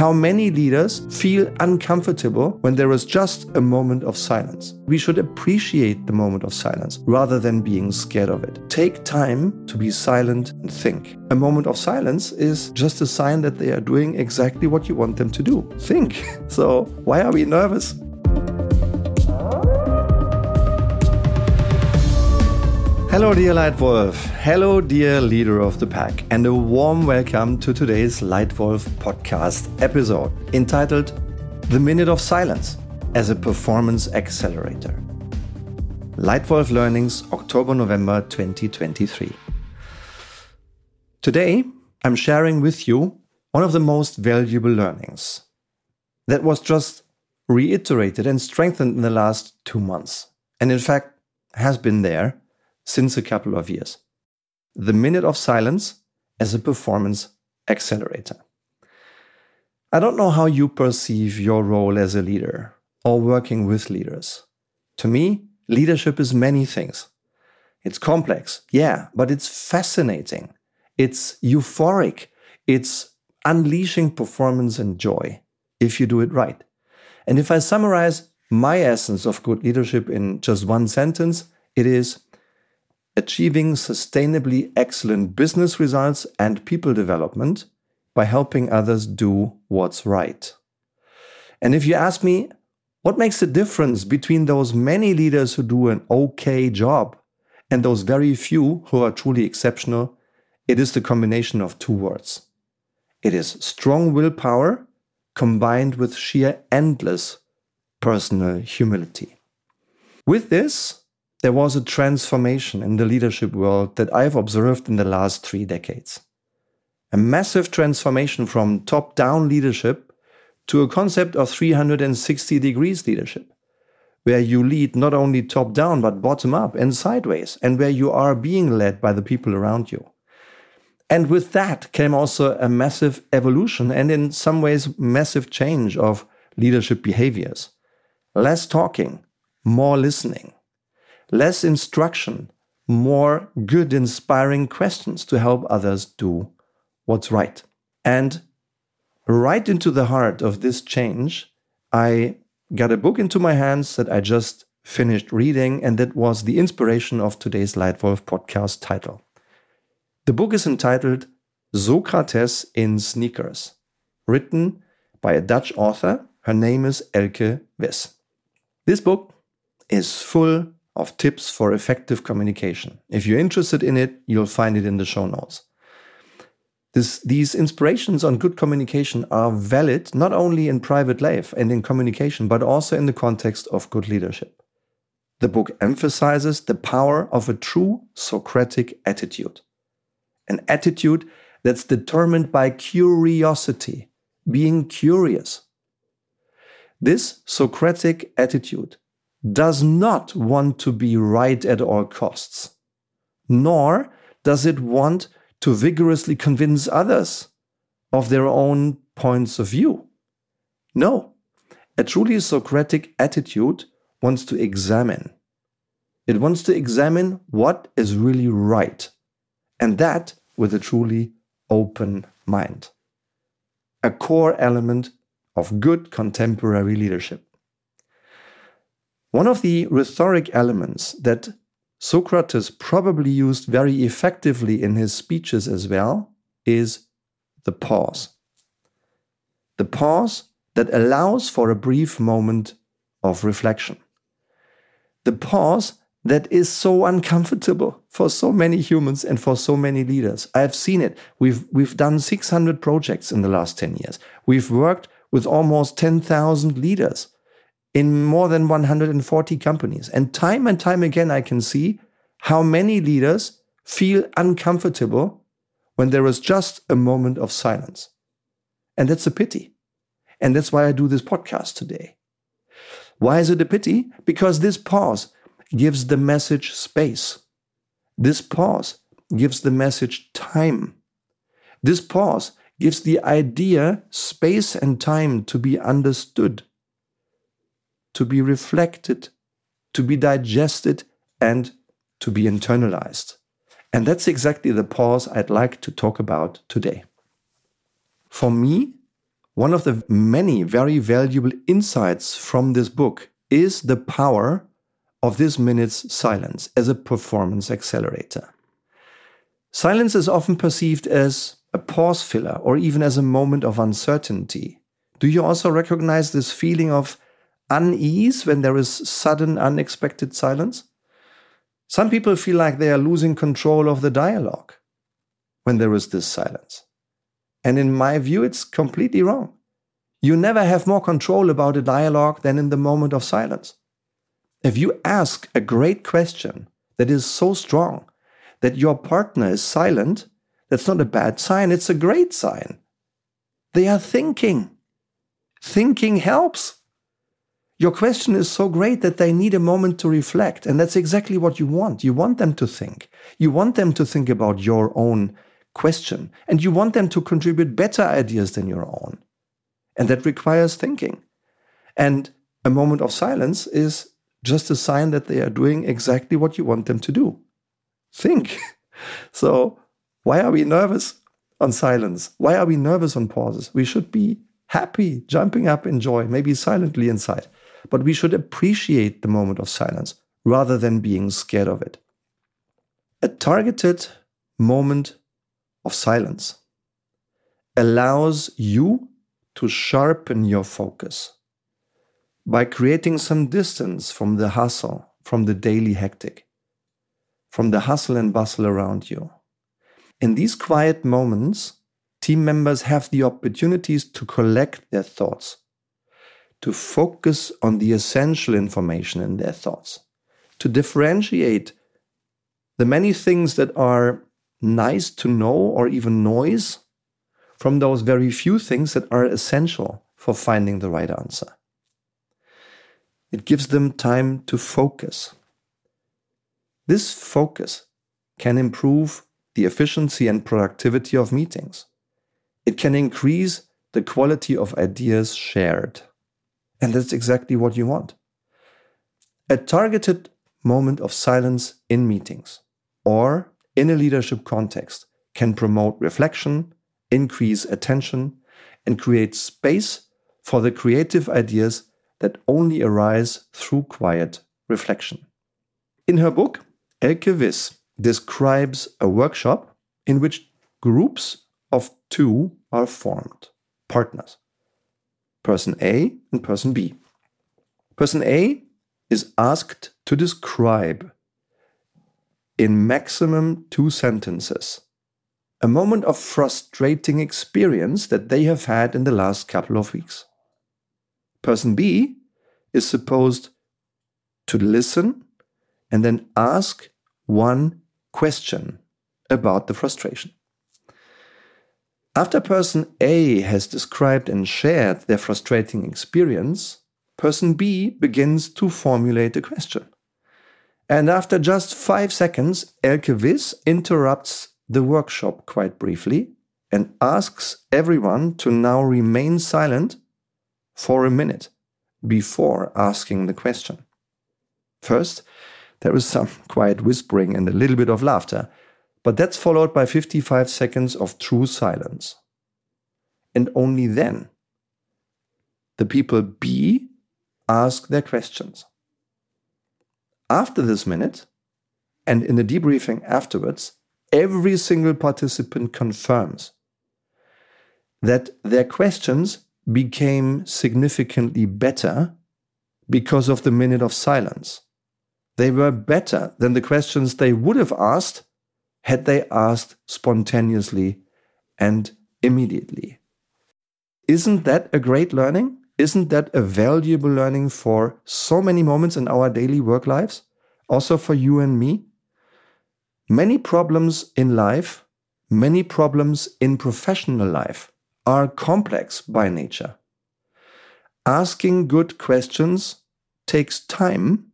how many leaders feel uncomfortable when there is just a moment of silence. We should appreciate the moment of silence rather than being scared of it. Take time to be silent and think. A moment of silence is just a sign that they are doing exactly what you want them to do. Think. So, why are we nervous? Hello, dear LEITWOLF. Hello, dear leader of the pack, and a warm welcome to today's LEITWOLF podcast episode entitled The Minute of Silence as a Performance Accelerator. LEITWOLF Learnings, October November 2023. Today, I'm sharing with you one of the most valuable learnings that was just reiterated and strengthened in the last two months, and in fact has been there since a couple of years. The minute of silence as a performance accelerator. I don't know how you perceive your role as a leader or working with leaders. To me, leadership is many things. It's complex, yeah, but it's fascinating. It's euphoric. It's unleashing performance and joy if you do it right. And if I summarize my essence of good leadership in just one sentence, it is achieving sustainably excellent business results and people development by helping others do what's right. And if you ask me, what makes the difference between those many leaders who do an okay job and those very few who are truly exceptional? It is the combination of two words. It is strong willpower combined with sheer endless personal humility. With this, there was a transformation in the leadership world that I've observed in the last three decades. A massive transformation from top down leadership to a concept of 360 degrees leadership, where you lead not only top down, but bottom up and sideways, and where you are being led by the people around you. And with that came also a massive evolution and, in some ways, massive change of leadership behaviors. Less talking, more listening less instruction, more good, inspiring questions to help others do what's right. And right into the heart of this change, I got a book into my hands that I just finished reading, and that was the inspiration of today's LEITWOLF podcast title. The book is entitled Socrates in Sneakers, written by a Dutch author. Her name is Elke Wiss. This book is full of tips for effective communication. If you're interested in it, you'll find it in the show notes. This, these inspirations on good communication are valid not only in private life and in communication, but also in the context of good leadership. The book emphasizes the power of a true Socratic attitude, an attitude that's determined by curiosity, being curious. This Socratic attitude does not want to be right at all costs, nor does it want to vigorously convince others of their own points of view. No, a truly Socratic attitude wants to examine. It wants to examine what is really right, and that with a truly open mind. A core element of good contemporary leadership. One of the rhetoric elements that Socrates probably used very effectively in his speeches as well is the pause. The pause that allows for a brief moment of reflection. The pause that is so uncomfortable for so many humans and for so many leaders. I've seen it. We've, we've done 600 projects in the last 10 years. We've worked with almost 10,000 leaders in more than 140 companies. And time and time again, I can see how many leaders feel uncomfortable when there is just a moment of silence. And that's a pity. And that's why I do this podcast today. Why is it a pity? Because this pause gives the message space. This pause gives the message time. This pause gives the idea space and time to be understood to be reflected, to be digested, and to be internalized. And that's exactly the pause I'd like to talk about today. For me, one of the many very valuable insights from this book is the power of this minute's silence as a performance accelerator. Silence is often perceived as a pause filler or even as a moment of uncertainty. Do you also recognize this feeling of unease when there is sudden, unexpected silence? Some people feel like they are losing control of the dialogue when there is this silence. And in my view, it's completely wrong. You never have more control about a dialogue than in the moment of silence. If you ask a great question that is so strong that your partner is silent, that's not a bad sign, it's a great sign. They are thinking. Thinking helps. Your question is so great that they need a moment to reflect. And that's exactly what you want. You want them to think. You want them to think about your own question. And you want them to contribute better ideas than your own. And that requires thinking. And a moment of silence is just a sign that they are doing exactly what you want them to do think. so, why are we nervous on silence? Why are we nervous on pauses? We should be happy, jumping up in joy, maybe silently inside. But we should appreciate the moment of silence rather than being scared of it. A targeted moment of silence allows you to sharpen your focus by creating some distance from the hustle, from the daily hectic, from the hustle and bustle around you. In these quiet moments, team members have the opportunities to collect their thoughts, to focus on the essential information in their thoughts, to differentiate the many things that are nice to know or even noise from those very few things that are essential for finding the right answer. It gives them time to focus. This focus can improve the efficiency and productivity of meetings. It can increase the quality of ideas shared. And that's exactly what you want. A targeted moment of silence in meetings or in a leadership context can promote reflection, increase attention, and create space for the creative ideas that only arise through quiet reflection. In her book, Elke Wiss describes a workshop in which groups of two are formed, partners, person A and person B. Person A is asked to describe in maximum two sentences a moment of frustrating experience that they have had in the last couple of weeks. Person B is supposed to listen and then ask one question about the frustration. After person A has described and shared their frustrating experience, person B begins to formulate a question. And after just five seconds, Elke Wiss interrupts the workshop quite briefly and asks everyone to now remain silent for a minute before asking the question. First, there is some quiet whispering and a little bit of laughter, but that's followed by 55 seconds of true silence. And only then the people B ask their questions. After this minute, and in the debriefing afterwards, every single participant confirms that their questions became significantly better because of the minute of silence. They were better than the questions they would have asked had they asked spontaneously and immediately. Isn't that a great learning? Isn't that a valuable learning for so many moments in our daily work lives? Also for you and me? Many problems in life, many problems in professional life are complex by nature. Asking good questions takes time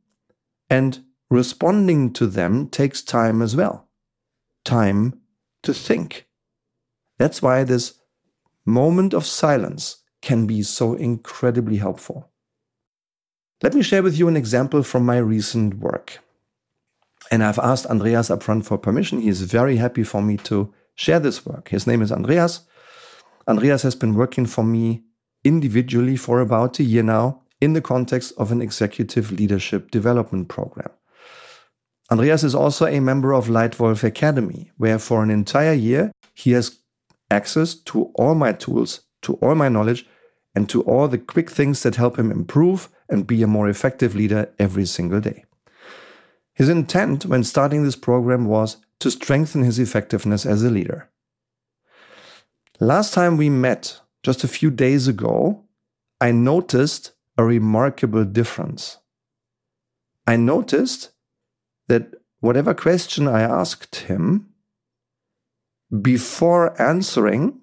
and responding to them takes time as well. Time to think. That's why this moment of silence can be so incredibly helpful. Let me share with you an example from my recent work. And I've asked Andreas upfront for permission. He is very happy for me to share this work. His name is Andreas. Andreas has been working for me individually for about a year now in the context of an executive leadership development program. Andreas is also a member of LEITWOLF Academy, where for an entire year he has access to all my tools, to all my knowledge, and to all the quick things that help him improve and be a more effective leader every single day. His intent when starting this program was to strengthen his effectiveness as a leader. Last time we met, just a few days ago, I noticed a remarkable difference. I noticed that whatever question I asked him, before answering,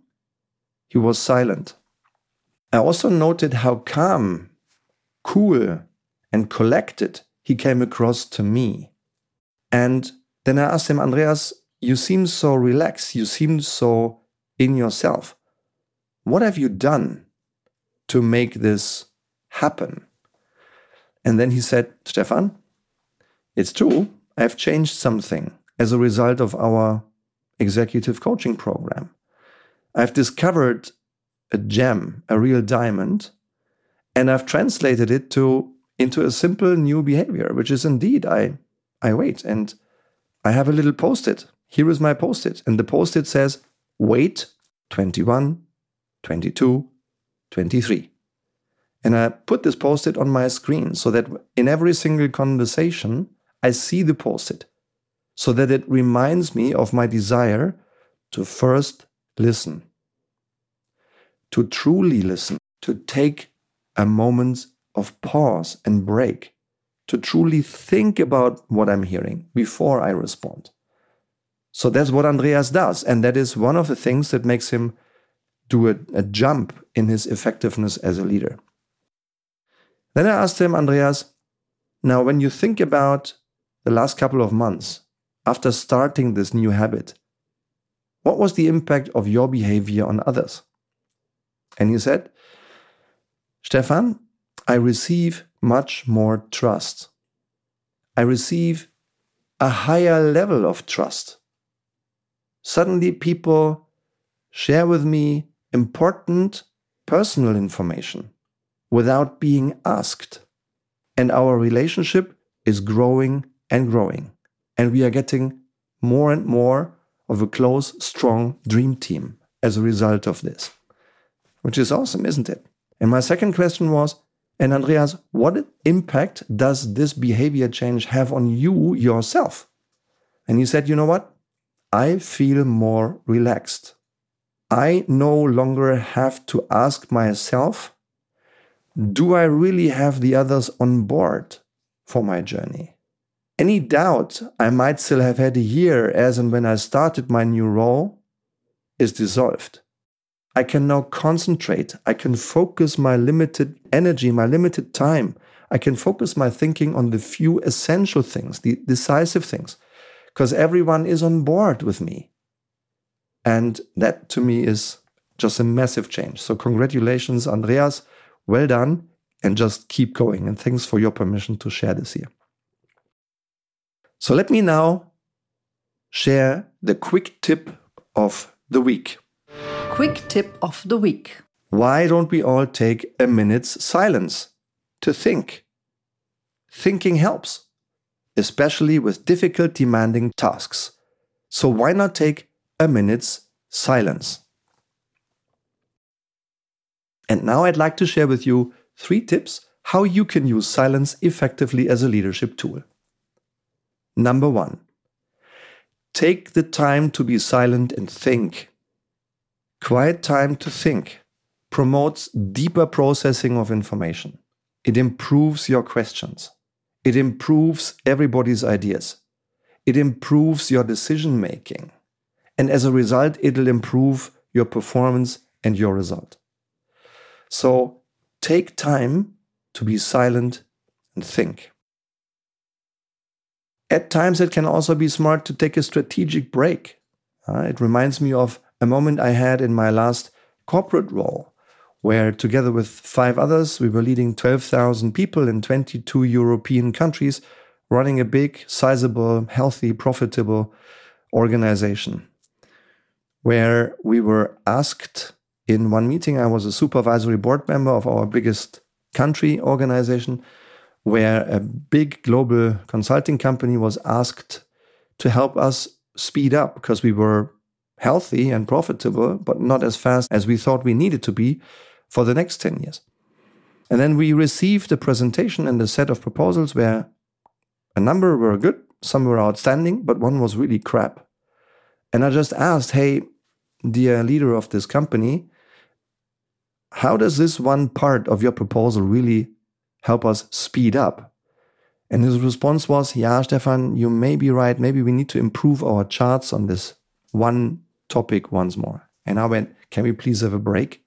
he was silent. I also noted how calm, cool, and collected he came across to me. And then I asked him, Andreas, you seem so relaxed, you seem so in yourself. What have you done to make this happen? And then he said, Stefan, it's true, I've changed something as a result of our executive coaching program. I've discovered a gem, a real diamond, and I've translated it to into a simple new behavior, which is indeed I I wait and I have a little post-it. Here is my post-it. And the post-it says wait 21, 22, 23. And I put this post it on my screen so that in every single conversation, I see the post it so that it reminds me of my desire to first listen, to truly listen, to take a moment of pause and break, to truly think about what I'm hearing before I respond. So that's what Andreas does. And that is one of the things that makes him do a, a jump in his effectiveness as a leader. Then I asked him, Andreas, now when you think about the last couple of months after starting this new habit, what was the impact of your behavior on others? And he said, Stefan, I receive much more trust. I receive a higher level of trust. Suddenly, people share with me important personal information without being asked. And our relationship is growing and growing. And we are getting more and more of a close, strong dream team as a result of this, which is awesome, isn't it? And my second question was, and Andreas, what impact does this behavior change have on you yourself? And he said, you know what? I feel more relaxed. I no longer have to ask myself, do I really have the others on board for my journey? Any doubt I might still have had a year as and when I started my new role is dissolved. I can now concentrate. I can focus my limited energy, my limited time. I can focus my thinking on the few essential things, the decisive things, because everyone is on board with me. And that to me is just a massive change. So, congratulations, Andreas. Well done. And just keep going. And thanks for your permission to share this here. So, let me now share the quick tip of the week. Quick tip of the week. Why don't we all take a minute's silence to think? Thinking helps, especially with difficult, demanding tasks. So, why not take a minute's silence. And now I'd like to share with you three tips how you can use silence effectively as a leadership tool. Number one, take the time to be silent and think. Quiet time to think promotes deeper processing of information. It improves your questions. It improves everybody's ideas. It improves your decision making. And as a result, it'll improve your performance and your result. So take time to be silent and think. At times, it can also be smart to take a strategic break. Uh, it reminds me of a moment I had in my last corporate role, where together with five others, we were leading 12,000 people in 22 European countries, running a big, sizable, healthy, profitable organization where we were asked in one meeting, I was a supervisory board member of our biggest country organization, where a big global consulting company was asked to help us speed up because we were healthy and profitable, but not as fast as we thought we needed to be for the next 10 years. And then we received a presentation and a set of proposals where a number were good, some were outstanding, but one was really crap. And I just asked, hey, dear leader of this company, how does this one part of your proposal really help us speed up? And his response was, yeah, Stefan, you may be right. Maybe we need to improve our charts on this one topic once more. And I went, can we please have a break?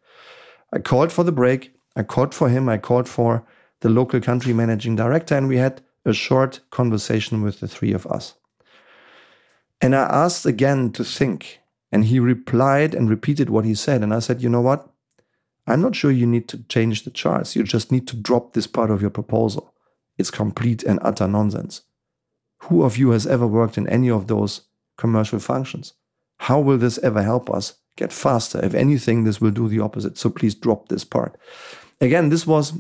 I called for the break. I called for him. I called for the local country managing director, and we had a short conversation with the three of us. And I asked again to think, and he replied and repeated what he said. And I said, you know what? I'm not sure you need to change the charts. You just need to drop this part of your proposal. It's complete and utter nonsense. Who of you has ever worked in any of those commercial functions? How will this ever help us get faster? If anything, this will do the opposite. So please drop this part. Again, this was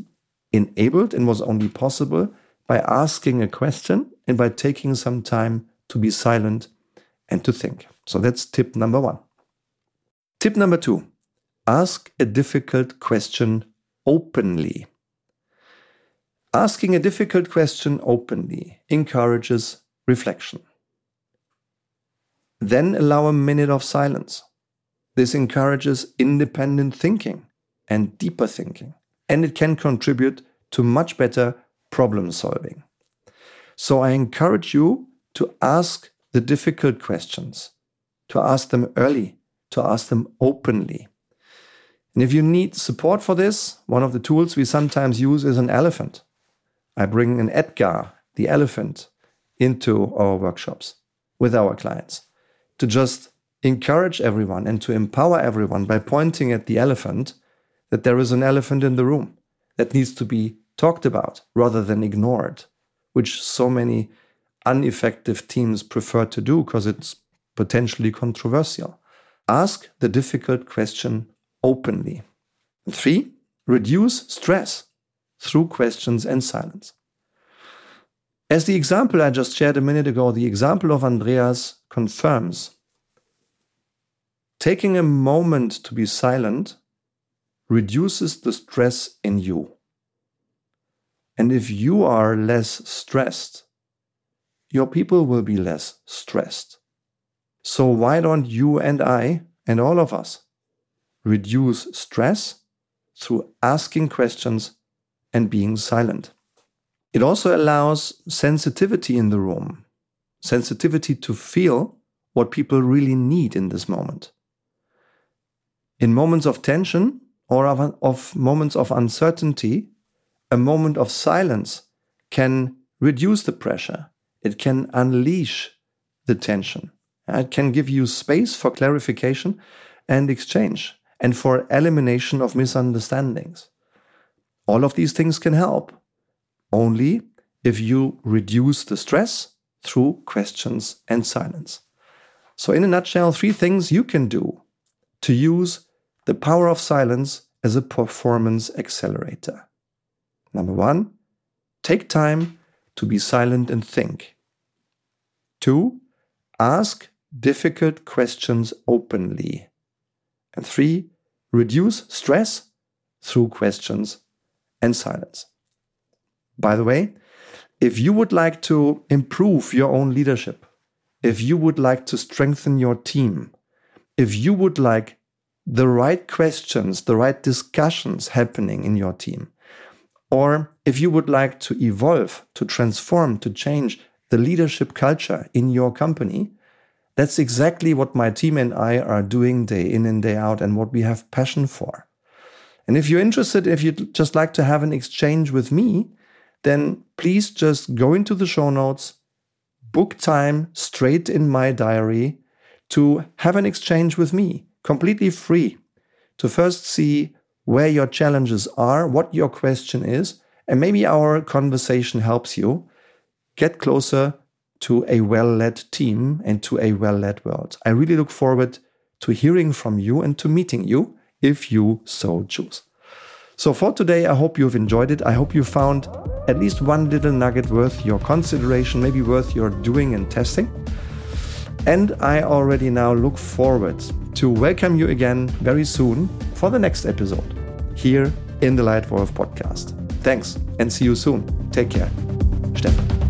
enabled and was only possible by asking a question and by taking some time to be silent and to think. So that's tip number one. Tip number two ask a difficult question openly. Asking a difficult question openly encourages reflection. Then allow a minute of silence. This encourages independent thinking and deeper thinking, and it can contribute to much better problem solving. So I encourage you to ask the difficult questions, to ask them early, to ask them openly. And if you need support for this, one of the tools we sometimes use is an elephant. I bring an Edgar, the elephant, into our workshops with our clients to just encourage everyone and to empower everyone by pointing at the elephant that there is an elephant in the room that needs to be talked about rather than ignored, which so many ineffective teams prefer to do because it's potentially controversial. Ask the difficult question openly. Three, reduce stress through questions and silence. As the example I just shared a minute ago, the example of Andreas confirms taking a moment to be silent reduces the stress in you. And if you are less stressed, your people will be less stressed. So, why don't you and I and all of us reduce stress through asking questions and being silent? It also allows sensitivity in the room, sensitivity to feel what people really need in this moment. In moments of tension or of, of moments of uncertainty, a moment of silence can reduce the pressure. It can unleash the tension. It can give you space for clarification and exchange and for elimination of misunderstandings. All of these things can help only if you reduce the stress through questions and silence. So, in a nutshell, three things you can do to use the power of silence as a performance accelerator. Number one, take time to be silent and think. Two, ask difficult questions openly. And three, reduce stress through questions and silence. By the way, if you would like to improve your own leadership, if you would like to strengthen your team, if you would like the right questions, the right discussions happening in your team, or if you would like to evolve, to transform, to change the leadership culture in your company, that's exactly what my team and I are doing day in and day out and what we have passion for. And if you're interested, if you'd just like to have an exchange with me, then please just go into the show notes, book time straight in my diary to have an exchange with me, completely free, to first see where your challenges are, what your question is, and maybe our conversation helps you get closer to a well led team and to a well led world. I really look forward to hearing from you and to meeting you if you so choose. So for today, I hope you've enjoyed it. I hope you found at least one little nugget worth your consideration, maybe worth your doing and testing. And I already now look forward to welcome you again very soon for the next episode here in the LEITWOLF podcast. Thanks and see you soon. Take care. Stefan.